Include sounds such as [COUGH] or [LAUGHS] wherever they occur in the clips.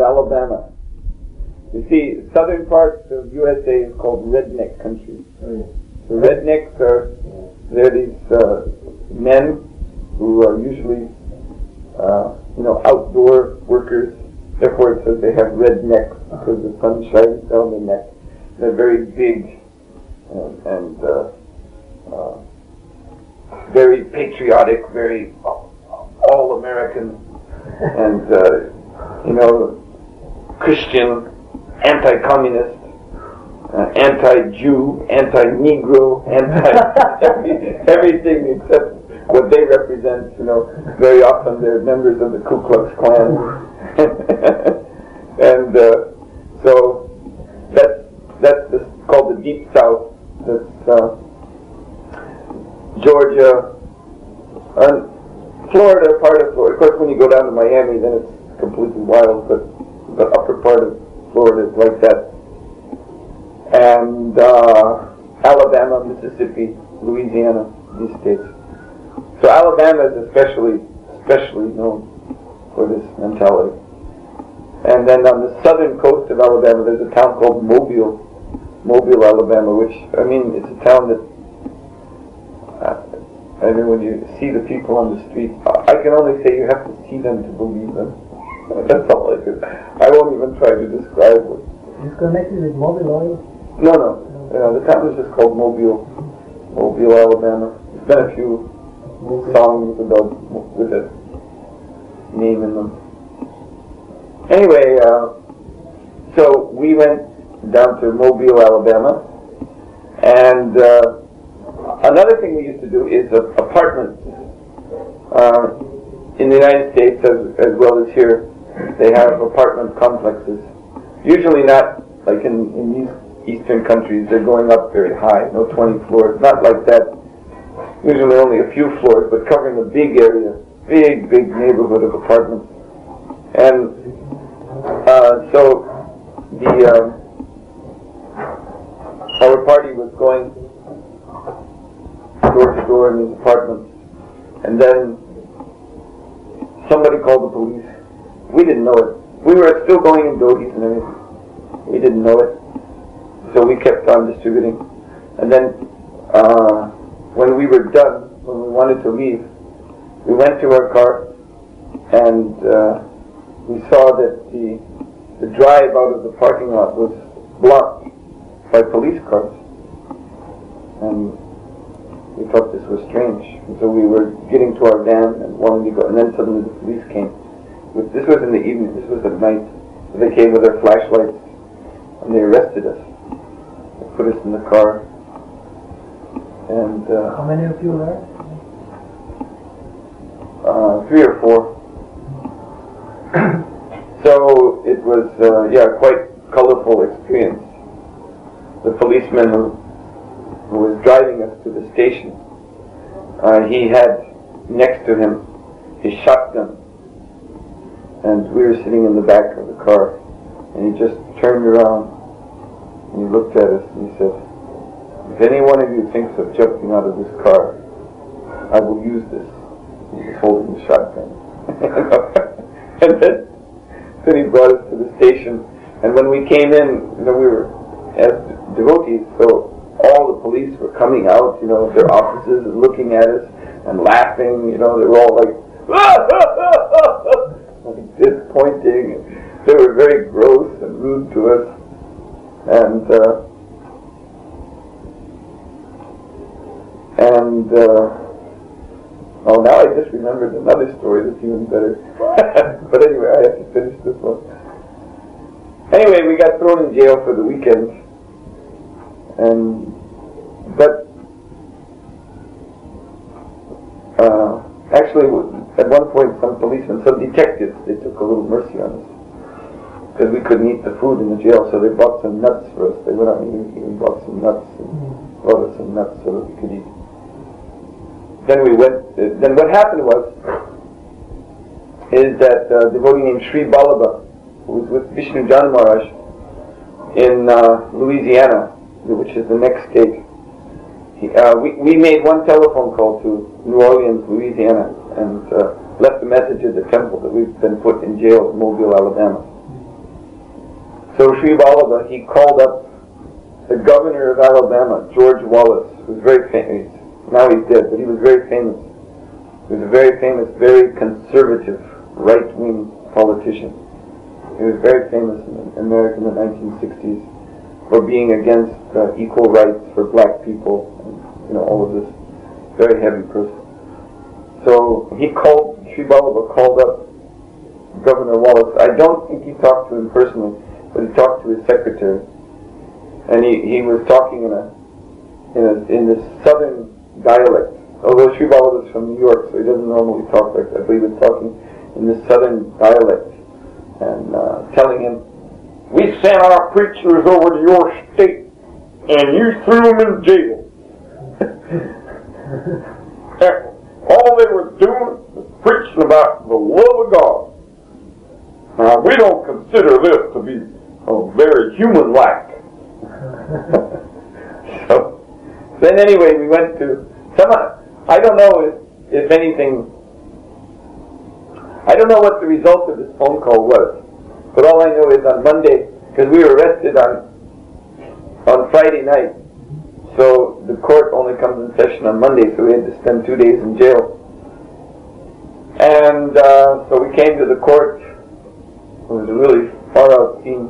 of Alabama. You see, southern part of USA is called redneck country. Oh, The rednecks are they're these uh, men who are usually uh, you know outdoor workers. Therefore, it says they have red necks because the sun shines down their neck. They're very big and, and uh, uh, very patriotic, very all American, and uh, you know Christian, anti-communist, uh, anti-Jew, anti-Negro, anti [LAUGHS] everything except what they represent. You know, very often they're members of the Ku Klux Klan, [LAUGHS] and uh, so that's that's the, called the Deep South. That's uh, Georgia, and Florida, part of Florida. Of course, when you go down to Miami, then it's completely wild. But the upper part of Florida is like that and uh, Alabama, Mississippi, Louisiana, these states. So Alabama is especially, especially known for this mentality. And then on the southern coast of Alabama, there's a town called Mobile, Mobile, Alabama, which I mean, it's a town that. Uh, I mean, when you see the people on the street, I I can only say you have to see them to believe them. That's all I can. I won't even try to describe what It's connected with mobile oil. no, no. Uh, the town is just called Mobile, Mobile, Alabama. There's been a few songs about with a name in them. Anyway, uh, so we went down to Mobile, Alabama, and uh, another thing we used to do is apartments uh, in the United States as, as well as here. They have apartment complexes. Usually not like in, in these eastern countries, they're going up very high, no 20 floors, not like that. Usually only a few floors, but covering a big area, big, big neighborhood of apartments. And uh, so the um, our party was going door to door in these apartments, and then somebody called the police. We didn't know it. We were still going in doties and everything. We didn't know it. So we kept on distributing. And then uh, when we were done, when we wanted to leave, we went to our car and uh, we saw that the, the drive out of the parking lot was blocked by police cars. And we thought this was strange. And so we were getting to our van and wanting to go, and then suddenly the police came. This was in the evening, this was at night. They came with their flashlights and they arrested us. They put us in the car. And uh, How many of you were? uh, three or four. [COUGHS] so it was, uh, yeah, quite colorful experience. The policeman who, who was driving us to the station, uh, he had next to him his shotgun, and we were sitting in the back of the car, and he just turned around and he looked at us and he said, "If any one of you thinks of jumping out of this car, I will use this." He was holding the shotgun. [LAUGHS] and then, then he brought us to the station. And when we came in, you know, we were as devotees, so all the police were coming out, you know, their offices and looking at us and laughing, you know, they were all like [LAUGHS] this pointing. They were very gross and rude to us. And, uh, and, uh, Oh, now I just remembered another story that's even better. [LAUGHS] but anyway, I have to finish this one. Anyway, we got thrown in jail for the weekend, and but uh, actually, at one point, some policemen, some detectives, they took a little mercy on us because we couldn't eat the food in the jail, so they bought some nuts for us. They went out and even bought some nuts and brought us some nuts so that we could eat then we went. Uh, then what happened was is that uh, a devotee named Sri Vallabha, who was with Vishnu Jan in uh, Louisiana, which is the next state. Uh, we, we made one telephone call to New Orleans, Louisiana, and uh, left a message at the temple that we've been put in jail in Mobile, Alabama. So Sri he called up the governor of Alabama, George Wallace, who was very famous. Now he's dead, but he was very famous. He was a very famous, very conservative, right-wing politician. He was very famous in America in the 1960s for being against uh, equal rights for black people, you know, all of this. Very heavy person. So he called, Sri Vallabha called up Governor Wallace. I don't think he talked to him personally, but he talked to his secretary. And he, he was talking in a, in a, in this southern dialect. Although Sri Vallabha is from New York, so he doesn't normally talk like that, but he was talking in this southern dialect and uh, telling him, we sent our preachers over to your state and you threw them in jail. All they were doing was preaching about the love of God. Now, we don't consider this to be a very human-like. [LAUGHS] so, then anyway, we went to some. I don't know if, if anything. I don't know what the result of this phone call was, but all I know is on Monday, because we were arrested on on Friday night, so the court only comes in session on Monday, so we had to spend two days in jail. And uh, so we came to the court. It was a really far out scene.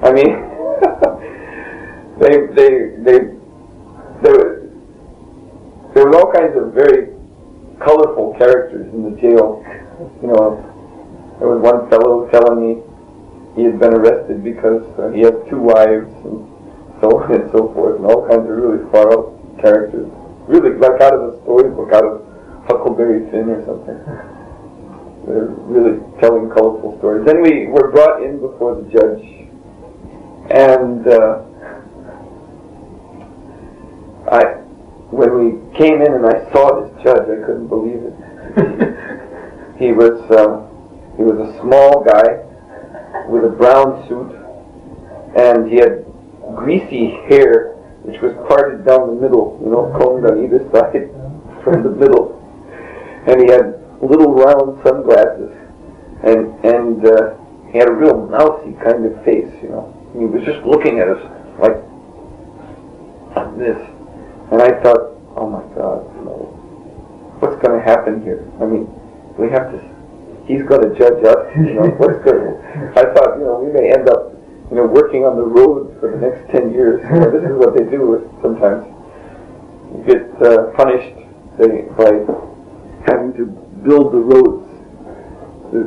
I mean, [LAUGHS] they, they, they, there was, there was all kinds of very colorful characters in the jail. You know, there was one fellow telling me he had been arrested because uh, he had two wives and so on and so forth, and all kinds of really far out characters. Really, like out of a storybook, out of Huckleberry Finn or something. They're really telling colorful stories. Then we were brought in before the judge, and uh, I, when we came in and I saw this judge, I couldn't believe it. [LAUGHS] he was uh, he was a small guy with a brown suit, and he had greasy hair, which was parted down the middle, you know, combed on either [LAUGHS] side from the middle, and he had little round sunglasses, and and uh, he had a real mousy kind of face, you know. And he was just looking at us like this, and I thought, oh my God, know, what's going to happen here? I mean, we have to. He's going to judge us, you know. What's going? I thought, you know, we may end up, you know, working on the road for the next ten years. You know, this is what they do sometimes. You get uh, punished by having to build the roads.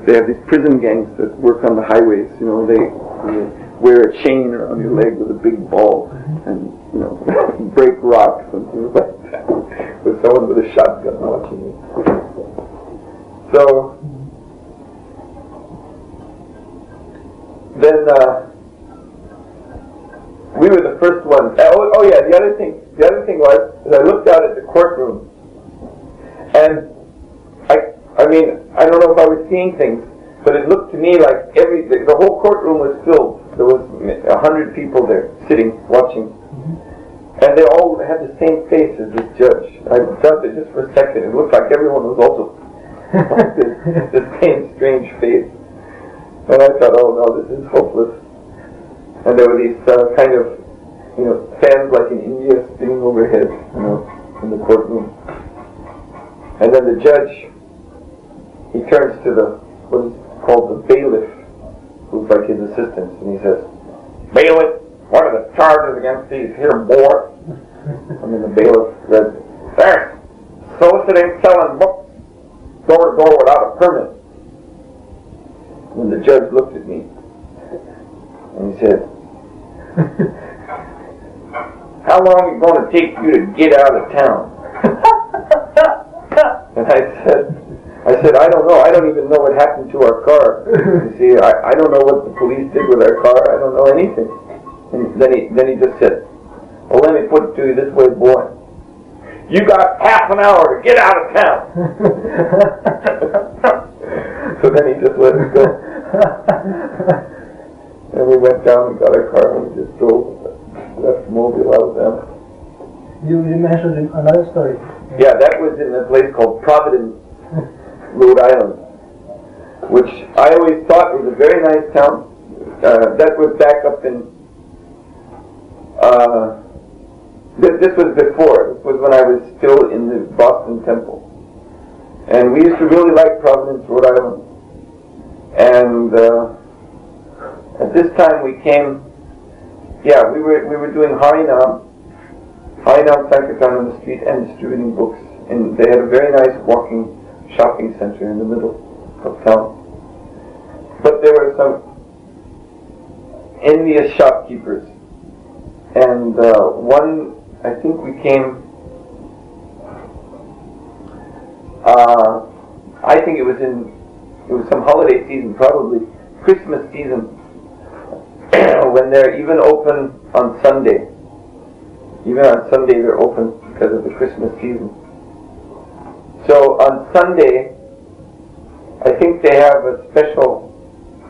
They have these prison gangs that work on the highways. You know, they, they wear a chain around your leg with a big ball and you know [LAUGHS] break rocks and things like that with someone with a shotgun watching you. So then uh, we were the first ones. Oh, oh yeah, the other thing. The other thing was is I looked out at the courtroom and I I mean I don't know if I was seeing things, but it looked to me like every the, the whole courtroom was filled. There was a hundred people there sitting watching, mm-hmm. and they all had the same face as this judge. I thought that just for a second it looked like everyone was also [LAUGHS] [LAUGHS] this, the same strange face. And I thought, oh no, this is hopeless. And there were these uh, kind of, you know, fans like in India spinning overhead, you know, in the courtroom. And then the judge, he turns to the, what is called the bailiff, who's like his assistant, and he says, Bailiff, what are the charges against these here boys? And then the bailiff read, They're soliciting, selling books, door to door without a permit. And the judge looked at me, and he said, How long is it going to take you to get out of town? and I said, I said, I don't know. I don't even know what happened to our car. You see, I, I don't know what the police did with our car. I don't know anything. And then he then he just said, Well, let me put it to you this way, boy. You got half an hour to get out of town. [LAUGHS] so then he just let us go. [LAUGHS] And we went down and got our car and we just drove left Mobile, Alabama. You, you mentioned another story. Yeah, that was in a place called Providence, Rhode Island, which I always thought was a very nice town, uh, that was back up in. Uh, th- this was before. This was when I was still in the Boston Temple, and we used to really like Providence, Rhode Island. And uh, at this time we came. Yeah, we were we were doing Harinam, Harinam Sankirtan on the street and distributing books. And they had a very nice walking shopping center in the middle of town. But there were some envious shopkeepers. And uh, one, I think we came, uh, I think it was in, it was some holiday season, probably Christmas season, when they're even open on Sunday. Even on Sunday they're open because of the Christmas season. So on Sunday, I think they have a special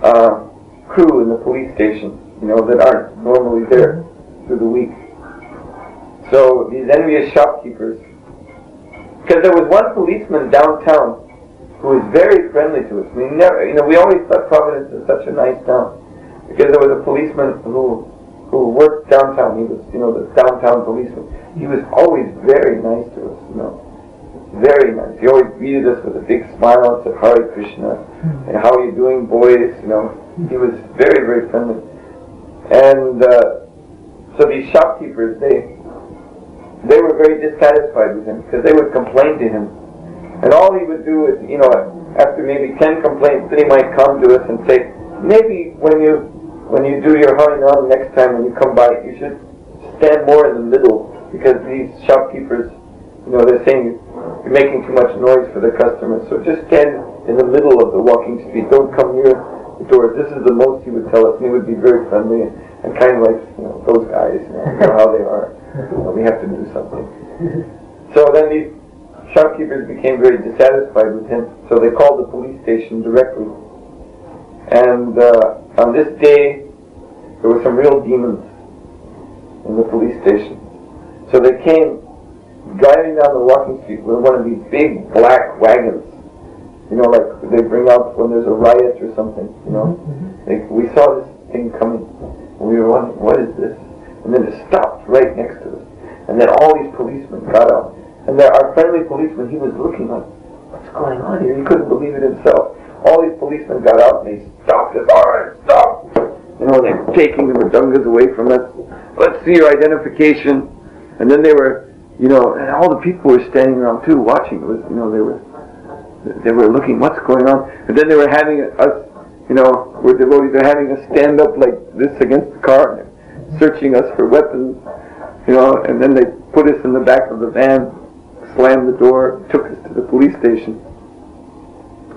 uh, crew in the police station, you know, that aren't normally there through the week. So these envious shopkeepers, because there was one policeman downtown who was very friendly to us. We never, you know, we always thought Providence was such a nice town because there was a policeman who who worked downtown. He was, you know, the downtown policeman. He was always very nice to us, you know very nice. He always greeted us with a big smile and said, Hare Krishna, and how are you doing, boys? You know, he was very, very friendly. And uh, so these shopkeepers, they they were very dissatisfied with him because they would complain to him. And all he would do is, you know, after maybe 10 complaints, then he might come to us and say, maybe when you when you do your Harinam next time when you come by, you should stand more in the middle because these shopkeepers you know, they're saying you're making too much noise for the customers. So just stand in the middle of the walking street. Don't come near the doors. This is the most he would tell us. And he would be very friendly and, kind of like, you know, those guys, you know, you know how they are. You know, we have to do something. So then these shopkeepers became very dissatisfied with him. So they called the police station directly. And uh, on this day, there were some real demons in the police station. So they came driving down the walking street with one of these big black wagons. You know, like they bring out when there's a riot or something. You know, mm-hmm. they, we saw this thing coming, and we were wondering, what is this? And then it stopped right next to us, and then all these policemen got out, and there, our friendly policeman, he was looking like, what's going on here? He couldn't believe it himself. All these policemen got out and they stopped us. All right, stop! You know, they're taking the mridangas away from us. Let's see your identification. And then they were you know, and all the people were standing around too, watching. It was, you know, they were they were looking, what's going on? And then they were having us, you know, we're devotees. They're having us stand up like this against the car, and searching us for weapons, you know. And then they put us in the back of the van, slammed the door, took us to the police station,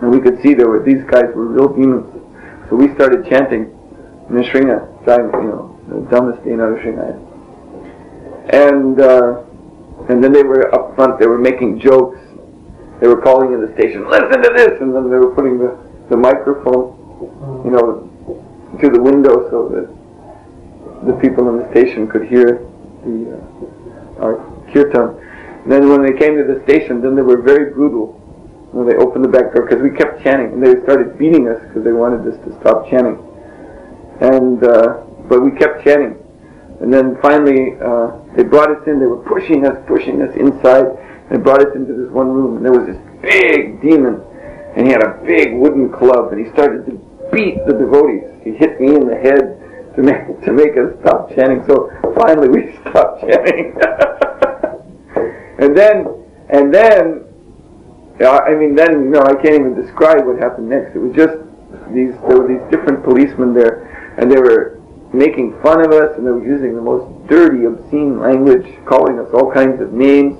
and we could see there were these guys were real demons. So we started chanting Nishringa, you know, the dumbest in Nishringa. And uh, and then they were up front, they were making jokes. They were calling in the station, listen to this! And then they were putting the, the microphone, you know, to the window so that the people in the station could hear the uh, our kirtan. And then when they came to the station, then they were very brutal. They opened the back door, because we kept chanting, and they started beating us because they wanted us to stop chanting. And uh, but we kept chanting. And then finally, uh, they brought us in. They were pushing us, pushing us inside. They brought us into this one room, and there was this big demon, and he had a big wooden club, and he started to beat the devotees. He hit me in the head to make [LAUGHS] to make us stop chanting. So finally, we [LAUGHS] stopped chanting. [LAUGHS] and then, and then, I mean, then you know, I can't even describe what happened next. It was just these. There were these different policemen there, and they were making fun of us, and they were using the most dirty, obscene language, calling us all kinds of names.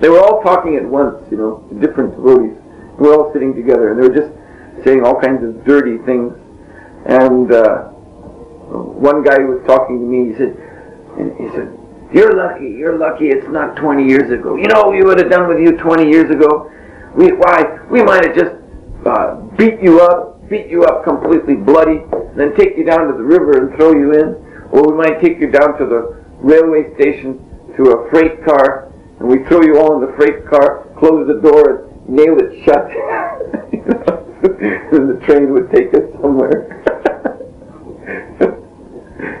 They were all talking at once, you know, to different devotees. We were all sitting together, and they were just saying all kinds of dirty things. And uh, one guy was talking to me. He said, and he said, "You're lucky. You're lucky. It's not 20 years ago. You know what we would have done with you 20 years ago? We why we might have just uh, beat you up, beat you up completely bloody, then take you down to the river and throw you in, or we might take you down to the railway station to a freight car, and we throw you all in the freight car, close the door, and nail it shut. you know? and the train would take us somewhere.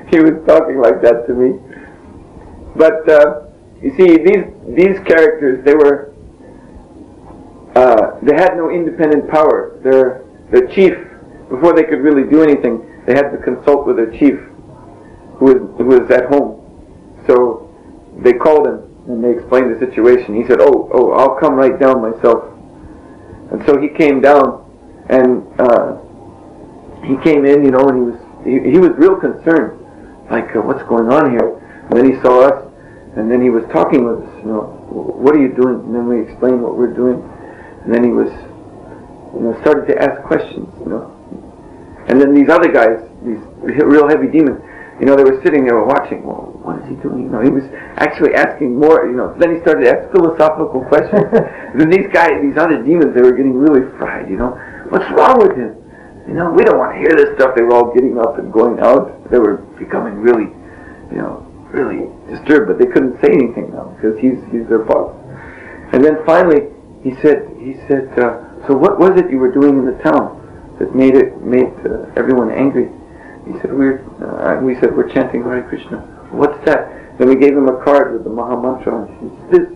[LAUGHS] he was talking like that to me. But uh, you see, these these characters, they were uh, they had no independent power. Their their chief, before they could really do anything, they had to consult with their chief, who was who was at home. So they called him and they explained the situation. He said, "Oh, oh, I'll come right down myself." And so he came down, and uh, he came in, you know, and he was he, he was real concerned, like, uh, "What's going on here?" And then he saw us, and then he was talking with us, you know, "What are you doing?" And then we explained what we're doing, and then he was, you know, started to ask questions, you know. And then these other guys, these real heavy demons, you know, they were sitting there watching. Well, what is he doing? You know, he was actually asking more. You know, then he started to ask philosophical questions. [LAUGHS] then these guys, these other demons, they were getting really fried. You know, what's wrong with him? You know, we don't want to hear this stuff. They were all getting up and going out. They were becoming really, you know, really disturbed. But they couldn't say anything now because he's he's their boss. And then finally, he said, he said, uh, so what was it you were doing in the town that made it made uh, everyone angry? He said, we're, uh, we said, we're chanting Hare Krishna. What's that? Then we gave him a card with the Maha Mantra. And he said, this.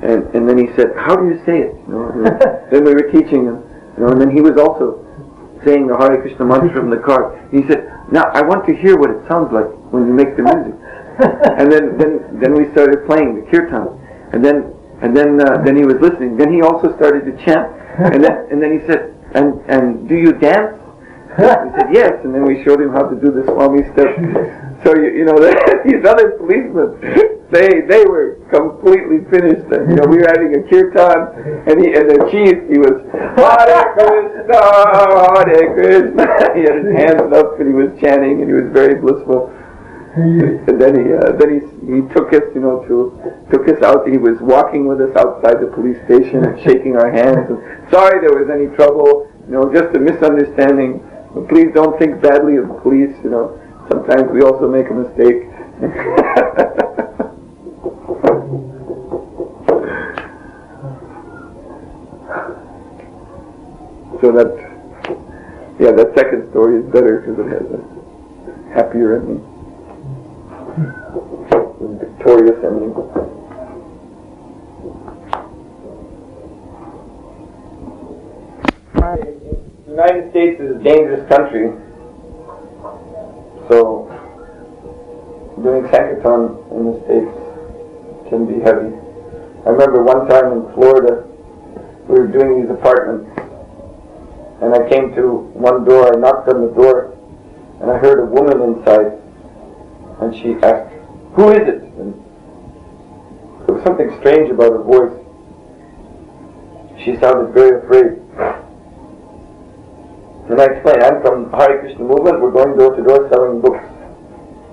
And, and then he said, how do you say it? You know, [LAUGHS] then we were teaching him. You know, and then he was also saying the Hare Krishna mantra from the card. And he said, now I want to hear what it sounds like when you make the music. [LAUGHS] and then, then, then we started playing the kirtan. And then, and then, uh, then he was listening. Then he also started to chant. And then, and then he said, and, and do you dance? [LAUGHS] he said, yes. And then we showed him how to do the Swami step. So, you, you know, [LAUGHS] these other policemen, they they were completely finished. And, you know, we were having a kirtan, and he and the chief, he was, Hare Krishna, Hare Krishna. he had his hands up, and he was chanting, and he was very blissful. And [LAUGHS] then he uh, then he he took us, you know, to took us out. He was walking with us outside the police station and shaking our hands. And sorry there was any trouble, you know, just a misunderstanding. Please don't think badly of the police, you know. Sometimes we also make a mistake. [LAUGHS] so that, yeah, that second story is better because it has a happier ending. Victorious ending. The United States is a dangerous country, so doing Sankirtan in the States can be heavy. I remember one time in Florida, we were doing these apartments, and I came to one door, I knocked on the door, and I heard a woman inside, and she asked, who is it? And there was something strange about her voice. She sounded very afraid. And I explained, I'm from the Hare Krishna movement. We're going door to door selling books.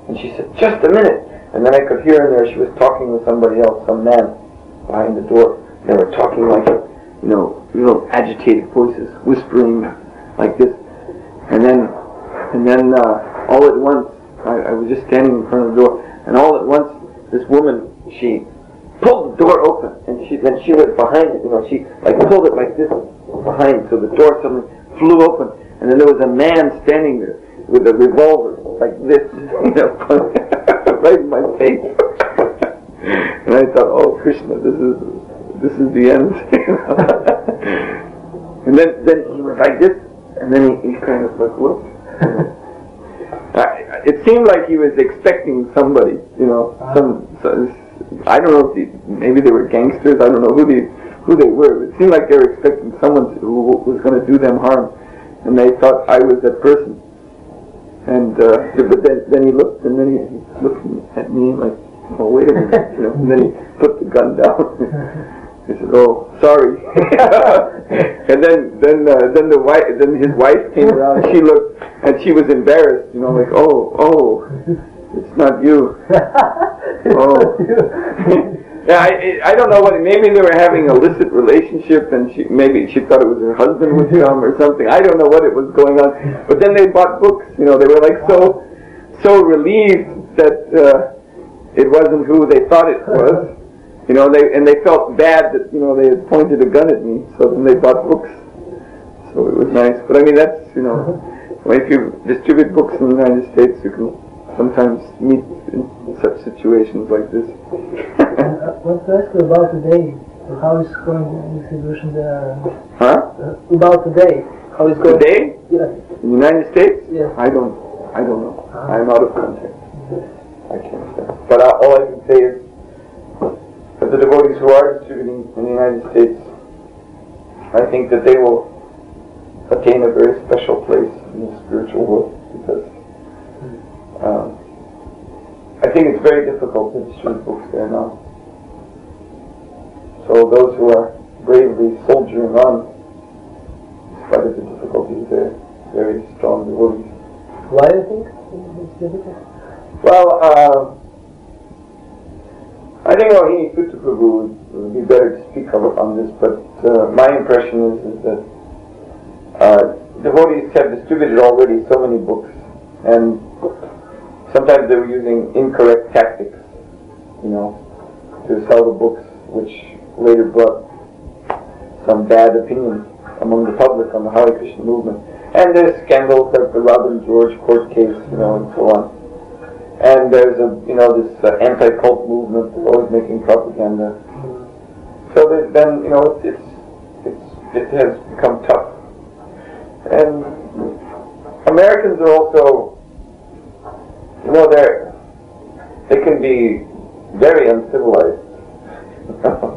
And she said, just a minute. And then I could hear in there she was talking with somebody else, some man, behind the door. They were talking like, you know, real agitated voices, whispering like this. And then, and then uh, all at once, I, I was just standing in front of the door, and all at once, this woman, she pulled the door open, and she then she went behind it. You know, she like pulled it like this behind, so the door suddenly flew open, and then there was a man standing there with a revolver like this, [LAUGHS] you know, [LAUGHS] right in my face. [LAUGHS] and I thought, oh Krishna, this is this is the end. and then then he was like this, and then he, he kind of like whoops. It seemed like he was expecting somebody, you know, some. So, I don't know if the, maybe they were gangsters. I don't know who they who they were. It seemed like they were expecting someone who was going to do them harm, and they thought I was that person. And uh, but then then he looked, and then he, he looked at me like, "Oh, wait a minute," you know. And then he put the gun down. [LAUGHS] he said, "Oh, sorry." [LAUGHS] and then then uh, then the wife then his wife came around. And she looked, and she was embarrassed, you know, like, "Oh, oh, it's not you." [LAUGHS] oh. [LAUGHS] Yeah, I, I don't know what. Maybe they were having a illicit relationship, and she maybe she thought it was her husband would come or something. I don't know what it was going on. But then they bought books. You know, they were like so so relieved that uh, it wasn't who they thought it was. You know, they and they felt bad that you know they had pointed a gun at me. So then they bought books. So it was nice. But I mean, that's you know, if you distribute books in the United States, you can sometimes meet in such situations like this. [LAUGHS] I want to ask you about today. How is going the distribution there? huh? Uh, about today. How is going? Today Yes. in the United States? Yes. I don't. I don't know. Ah. I'm out of contact. I can't say. But I, all I can say is the devotees who are distributing in the United States, I think that they will attain a very special place in the spiritual world because um, I think it's very difficult to distribute books there now. So those who are bravely soldiering on, in spite of the difficulties, they're very strong devotees. Why do you think it's difficult? Well, uh, I think Prabhu would, would be better to speak of, on this, but uh, my impression is, is that uh, devotees have distributed already so many books, and sometimes they were using incorrect tactics, you know, to sell the books, which later brought some bad opinion among the public on the Hare Krishna movement. And there's scandals like the Robin George court case, you know, and so on. And there's a, you know, this uh, anti-cult movement, they're always making propaganda. So been, you know, it's, it's, it has become tough. And Americans are also, you know, they're, they can be very uncivilized. [LAUGHS]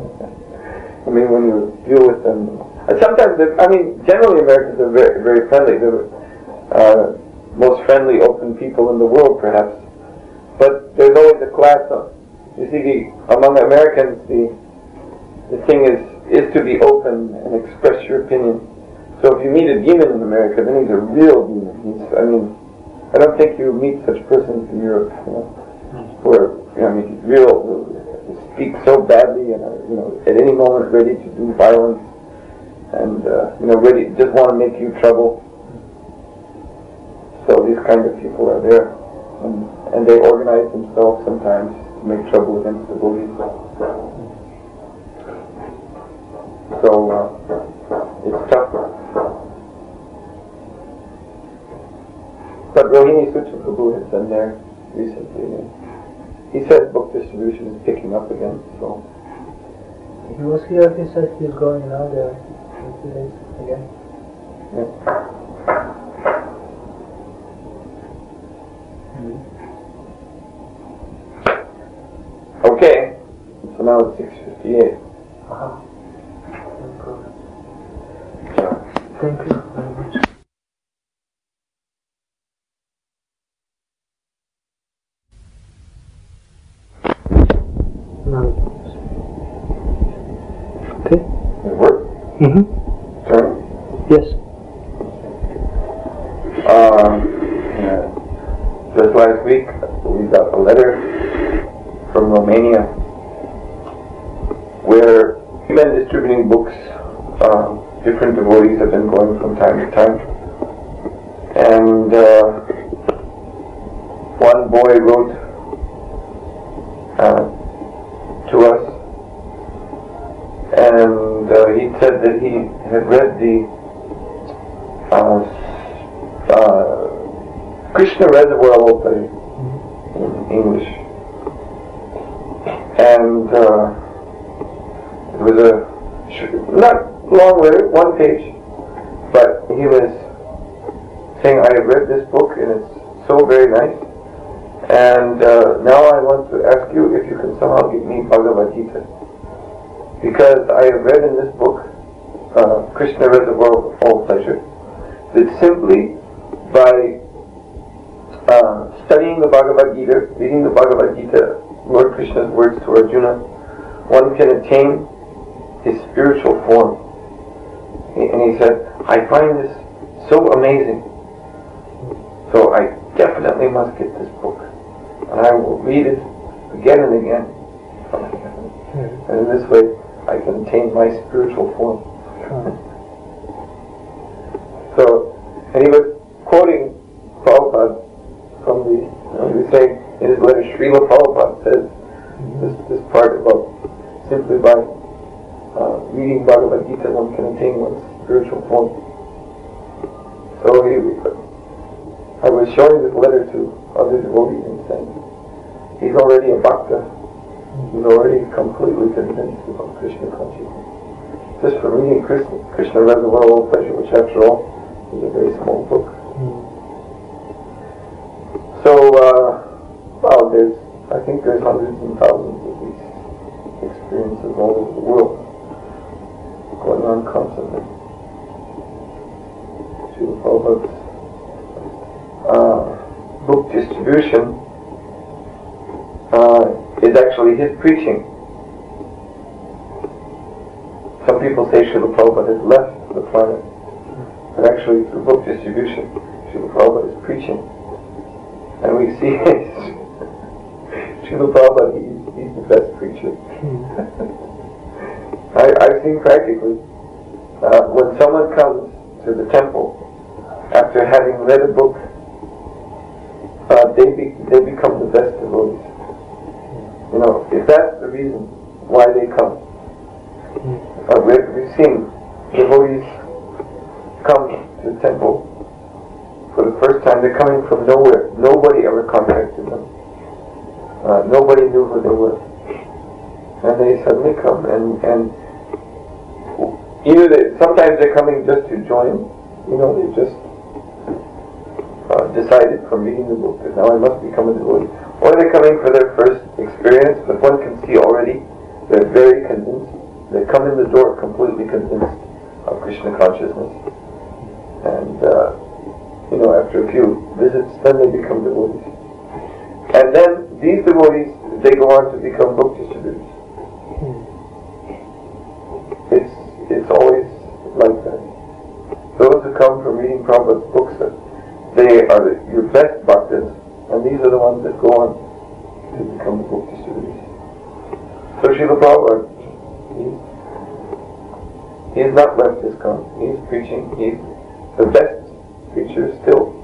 I mean, when you deal with them, sometimes, I mean, generally Americans are very, very friendly. They're uh, most friendly, open people in the world, perhaps. But there's always a class of, you see, the, among Americans, the the thing is is to be open and express your opinion. So if you meet a demon in America, then he's a real demon. He's, I mean, I don't think you meet such persons in Europe, you know, where you know, I mean, he's real, he speaks so badly, and uh, you know, at any moment ready to do violence, and uh, you know, ready just want to make you trouble. So these kind of people are there, and, and they organize themselves sometimes to make trouble against the bullies. So uh, it's tough. But Rohini Suta Prabhu has been there recently. And he says book distribution is picking up again. So He was here, he said he's going now there in again. yeah. Okay. So now it's six fifty-eight. Uh-huh. Thank you very much. Now. Okay. It work. Mm-hmm. Turn. Yes. Um, yeah. Just last week, we got a letter from Romania where we've been distributing books. Um, different devotees have been going from time to time. And uh, one boy wrote uh, to us and uh, he said that he had read the uh, uh, Krishna Reservoir Open in English. And uh, it was a not long letter, one page, but he was saying, I have read this book and it's so very nice. And uh, now I want to ask you if you can somehow give me Bhagavad Gita. Because I have read in this book, uh, Krishna Reservoir of All Pleasure, that simply by uh, studying the Bhagavad Gita, reading the Bhagavad Gita, Lord Krishna's words to Arjuna, one can attain his spiritual form. And he said, I find this so amazing. So I definitely must get this book. And I will read it again and again. And in this way, I can attain my spiritual form. [LAUGHS] So, was quoting Prabhupada from the, he was saying in his letter, Srila Prabhupada says this, this part about simply by uh, reading Bhagavad Gita one can attain one's spiritual form. So he, I was showing this letter to other devotees and saying, he's already a bhakta. He's already completely convinced about Krishna consciousness. Just from reading Krishna, Krishna Reservoir Pleasure, which after all is a very small book. Think there's hundreds and thousands of these experiences all over the world going on constantly. Srila Prabhupada's uh, book distribution uh, is actually his preaching. Some people say Srila Prabhupada has left the planet, but actually through book distribution, Srila Prabhupada is preaching. And we [LAUGHS] see Srila Prabhupada, he's, he's the best preacher. [LAUGHS] I, I've seen practically, uh, when someone comes to the temple after having read a book, uh, they, be, they become the best devotees. You know, if that's the reason why they come. Uh, we, we've seen devotees come to the temple for the first time. They're coming from nowhere. Nobody ever contacted them. Uh, nobody knew who they were. And they suddenly come and, and either they, sometimes they're coming just to join, you know, they just uh, decided from reading the book that now I must become a devotee. Or they're coming for their first experience, but one can see already they're very convinced. They come in the door completely convinced of Krishna consciousness. And, uh, you know, after a few visits, then they become devotees. And then these devotees, they go on to become book distributors. It's, it's always like that. Those who come from reading Prabhupada's books, they are your best bhaktas, and these are the ones that go on to become book distributors. So Srila Prabhupada, he, has not left his camp. He's preaching. He's the best preacher still.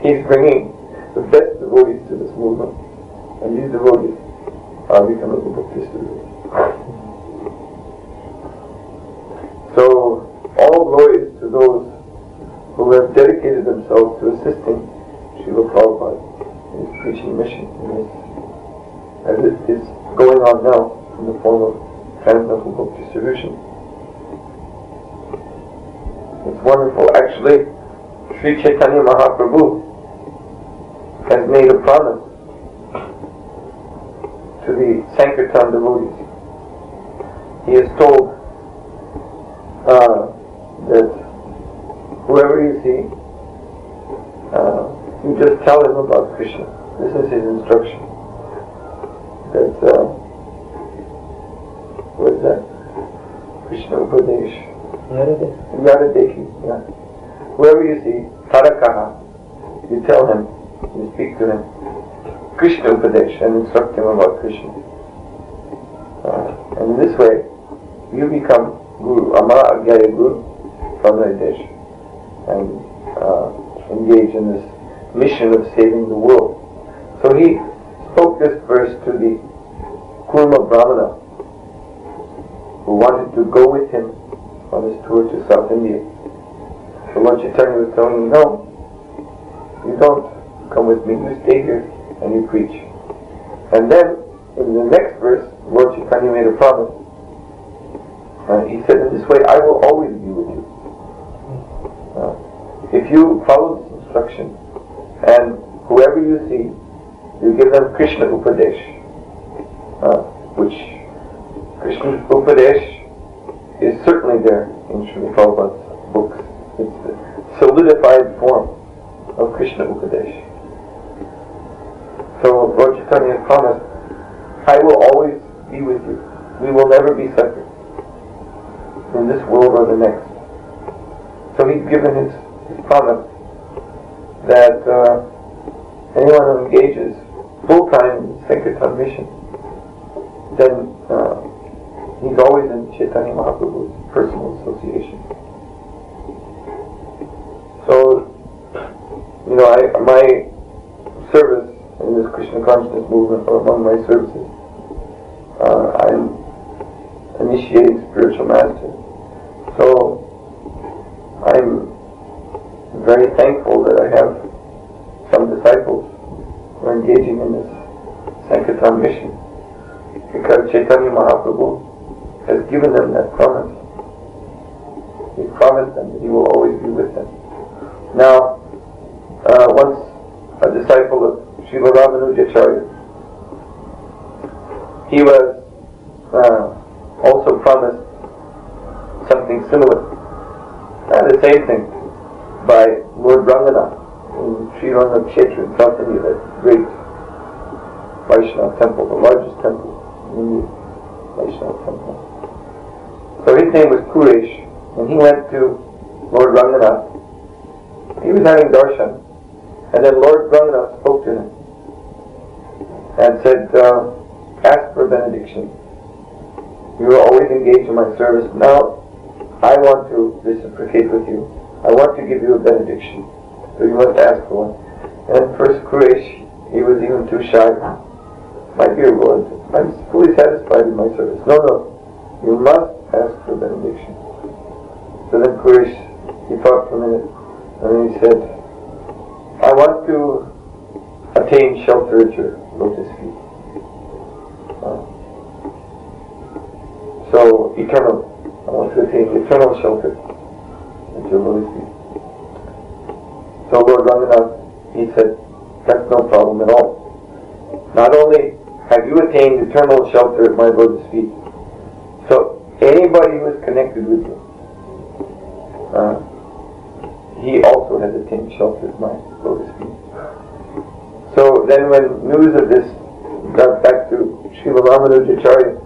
[LAUGHS] he's bringing movement, and these devotees are becoming the book distributors. So all glory to those who have dedicated themselves to assisting Srila Prabhupada in his preaching mission, his, as it is going on now in the form of transcendental book distribution. It's wonderful. Actually, Sri Chaitanya Mahaprabhu has made a promise the Sankirtan devotees. He is told uh, that whoever you see, uh, you just tell him about Krishna. This is his instruction. That, uh, what is that? Krishna Upadesh. Yaradeki, yeah. Whoever you see, Tarakaha, you tell him, you speak to him, Krishna Upadesh, and instruct him about Krishna. Uh, and in this way, you become Guru, Amara Agyaya Guru from Desh, and uh, engage in this mission of saving the world. So he spoke this verse to the Kurma Brahmana, who wanted to go with him on his tour to South India. So Lord Chaitanya was telling him, no, you don't come with me, you stay here and you preach. And then, in the next verse, Lord Chaitanya made a promise. Uh, he said, in this way, I will always be with you. Uh, if you follow this instruction, and whoever you see, you give them Krishna Upadesh, uh, which Krishna Upadesh is certainly there in Srila Prabhupada's books. It's the solidified form of Krishna Upadesh. So Lord Chaitanya has promised, I will always be with you. We will never be separate in this world or the next. So he's given his, his promise that uh, anyone who engages full-time in Sankirtan mission, then uh, he's always in Chaitanya Mahaprabhu's personal association. So, you know, I, my service this Krishna consciousness movement, or among my services, uh, I'm initiating spiritual master. So I'm very thankful that I have some disciples who are engaging in this Sankirtan mission because Chaitanya Mahaprabhu has given them that promise. He promised them that he will always be with them. Now, uh, once a disciple of Srila Ramanujacharya, he was uh, also promised something similar. Uh, the same thing by Lord Ranganath in Sri Ranga Kshetra in South India, that great Vaishnava temple, the largest temple in India, Vaishnava temple. So his name was Kuresh, and he went to Lord Ranganath. He was having darshan, and then Lord Ranganath spoke to him and said, uh, ask for benediction. You were always engaged in my service. Now, I want to reciprocate with you. I want to give you a benediction. So you must ask for one. And first Kuresh, he was even too shy. My dear Lord, I'm fully satisfied with my service. No, no. You must ask for benediction. So then Kuresh, he thought for a minute, and then he said, I want to attain shelter at your lotus feet. Uh, so, eternal. I want to attain eternal shelter at your. So Lord Ranganath, he said, that's no problem at all. Not only have you attained eternal shelter at my lotus feet, so anybody who is connected with you, uh, he also has attained shelter at my lotus feet. So then when news of this got back to Srila Ramanujacharya,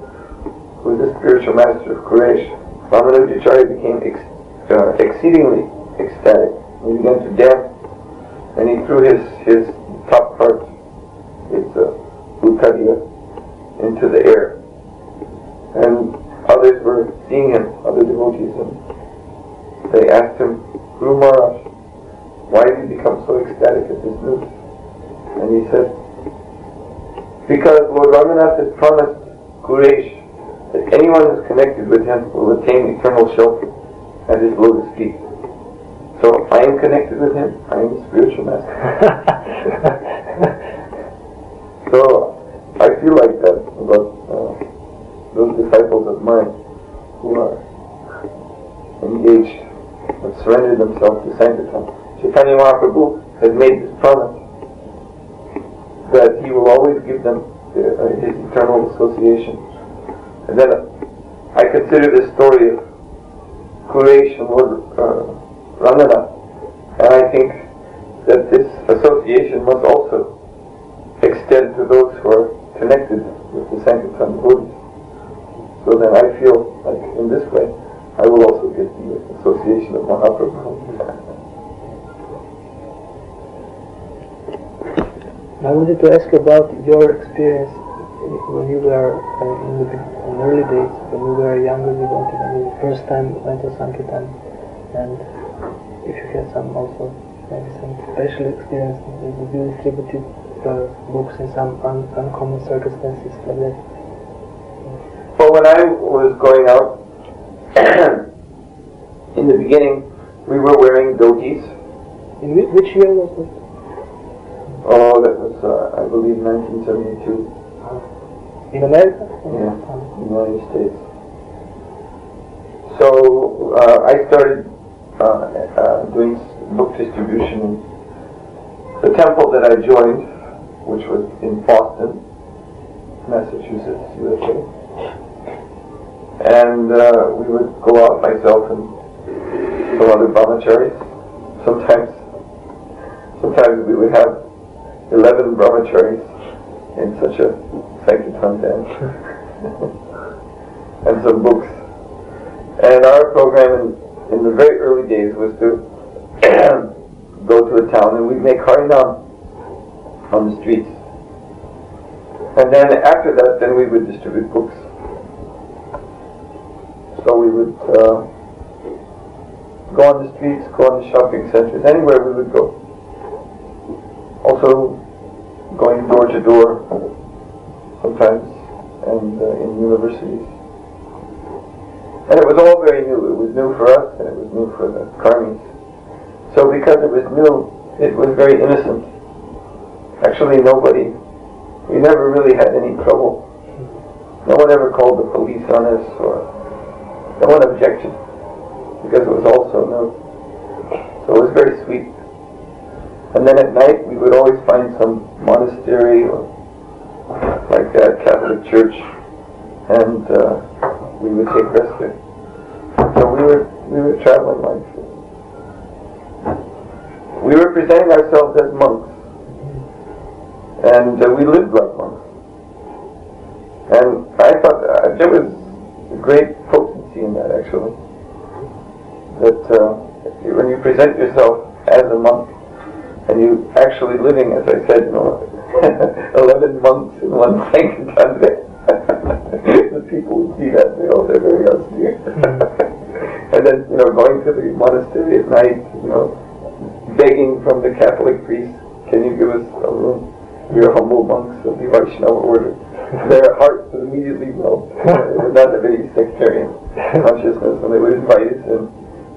who was the spiritual master of Kuresh, Ramanujacharya became ex- uh, exceedingly ecstatic. He began to dance, and he threw his, his top part, his uh, into the air. And others were seeing him, other devotees, and they asked him, Guru Maharaj, why did you become so ecstatic at this news? And he said, because Lord Ranganath has promised Kuresh that anyone who's connected with him will attain eternal shelter at his lotus feet. So I am connected with him. I am a spiritual master. [LAUGHS] so I feel like that about uh, those disciples of mine who are engaged and surrendered themselves to Sankirtan. Chaitanya Mahaprabhu has made this promise that he will always give them the, uh, his eternal association. And then I consider this story of and Lord uh, Ranganath, and I think that this association must also extend to those who are connected with the Sankirtan devotees. So then I feel like in this way I will also get the association of Mahaprabhu. I wanted to ask about your experience when you were uh, in the in early days, when you were younger, you devotee, when you first time went to Sankirtan, and if you had some also maybe some special experience, you distributed the books in some un uncommon circumstances like that? Well, when I was going out, [COUGHS] in the beginning, we were wearing dhotis. In which, which year was it? Oh, that was, uh, I believe, 1972. In America? Yeah, in the United States. So uh, I started uh, uh, doing book distribution. The temple that I joined, which was in Boston, Massachusetts, USA, and uh, we would go out myself and some other brahmacharis. Sometimes, sometimes we would have 11 brahmacharis in such a sankirtan dance [LAUGHS] and some books. And our program in, in the very early days was to [CLEARS THROAT] go to a town and we'd make harinam on the streets. And then after that, then we would distribute books. So we would uh, go on the streets, go on the shopping centers, anywhere we would go. Also going door to door sometimes and uh, in universities. And it was all very new. It was new for us and it was new for the Karmis. So because it was new, it was very innocent. Actually, nobody, we never really had any trouble. No one ever called the police on us or no one objected because it was all so new. So it was very sweet. And then at night we would always find some monastery or like a Catholic church and uh, we would take rest there. So we were we were traveling like we were presenting ourselves as monks and uh, we lived like monks. And I thought uh, there was great potency in that actually. That uh, when you present yourself as a monk and you actually living, as I said, you know, [LAUGHS] 11 months in one sanctum [LAUGHS] the people would see that, they oh, they're very austere. Mm-hmm. and then, you know, going to the monastery at night, you know, begging from the Catholic priest, can you give us a room? We are humble monks of the Vaishnava order. Their hearts would immediately melt. they would not have any sectarian consciousness when they would invite us in,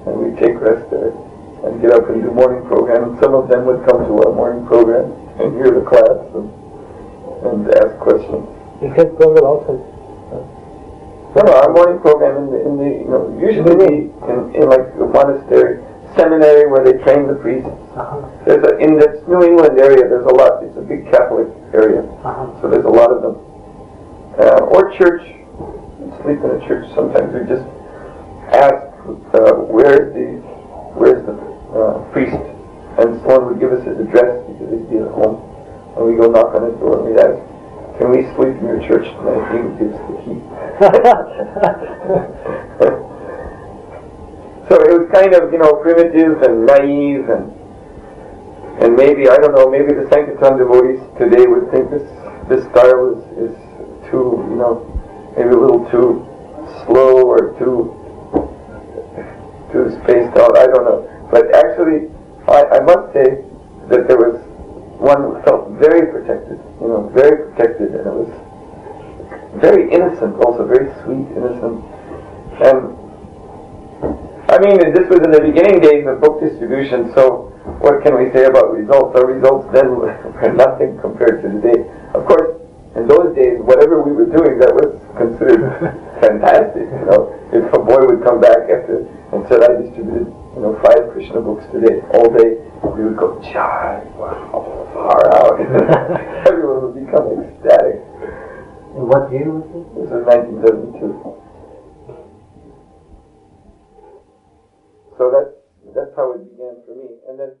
and we'd take rest there and get up and do morning program. Some of them would come to our morning program and hear the class and, and ask questions. You had program outside. No, no, our morning program in the, in the you know, usually we in, in like a monastery, seminary where they train the priests. Uh-huh. There's a, in this New England area, there's a lot. It's a big Catholic area, Uh-huh. so there's a lot of them. Uh, or church. Sleep in a church. Sometimes we just ask, uh, where's the, where's the uh, priest? And someone would give us his address because he'd be at home. And we go knock on his door and we'd ask, can we sleep in your church tonight? He would give us the key. [LAUGHS] so it was kind of, you know, primitive and naive and and maybe, I don't know, maybe the Sankirtan devotees today would think this this style is, is too, you know, maybe a little too slow or too too spaced out. I don't know. But actually, I, I must say that there was one who felt very protected, you know, very protected, and it was very innocent, also very sweet, innocent. And I mean, this was in the beginning days of book distribution, so what can we say about results? Our results then were [LAUGHS] nothing compared to today. Of course, in those days, whatever we were doing, that was considered [LAUGHS] fantastic. You know, if a boy would come back after and said, "I distributed, you know, five Krishna books today, all day," we would go, "Jai, wow, far out." [LAUGHS] Everyone would become ecstatic. And what year was this? This was 1972. So that's that's how it began for me, and then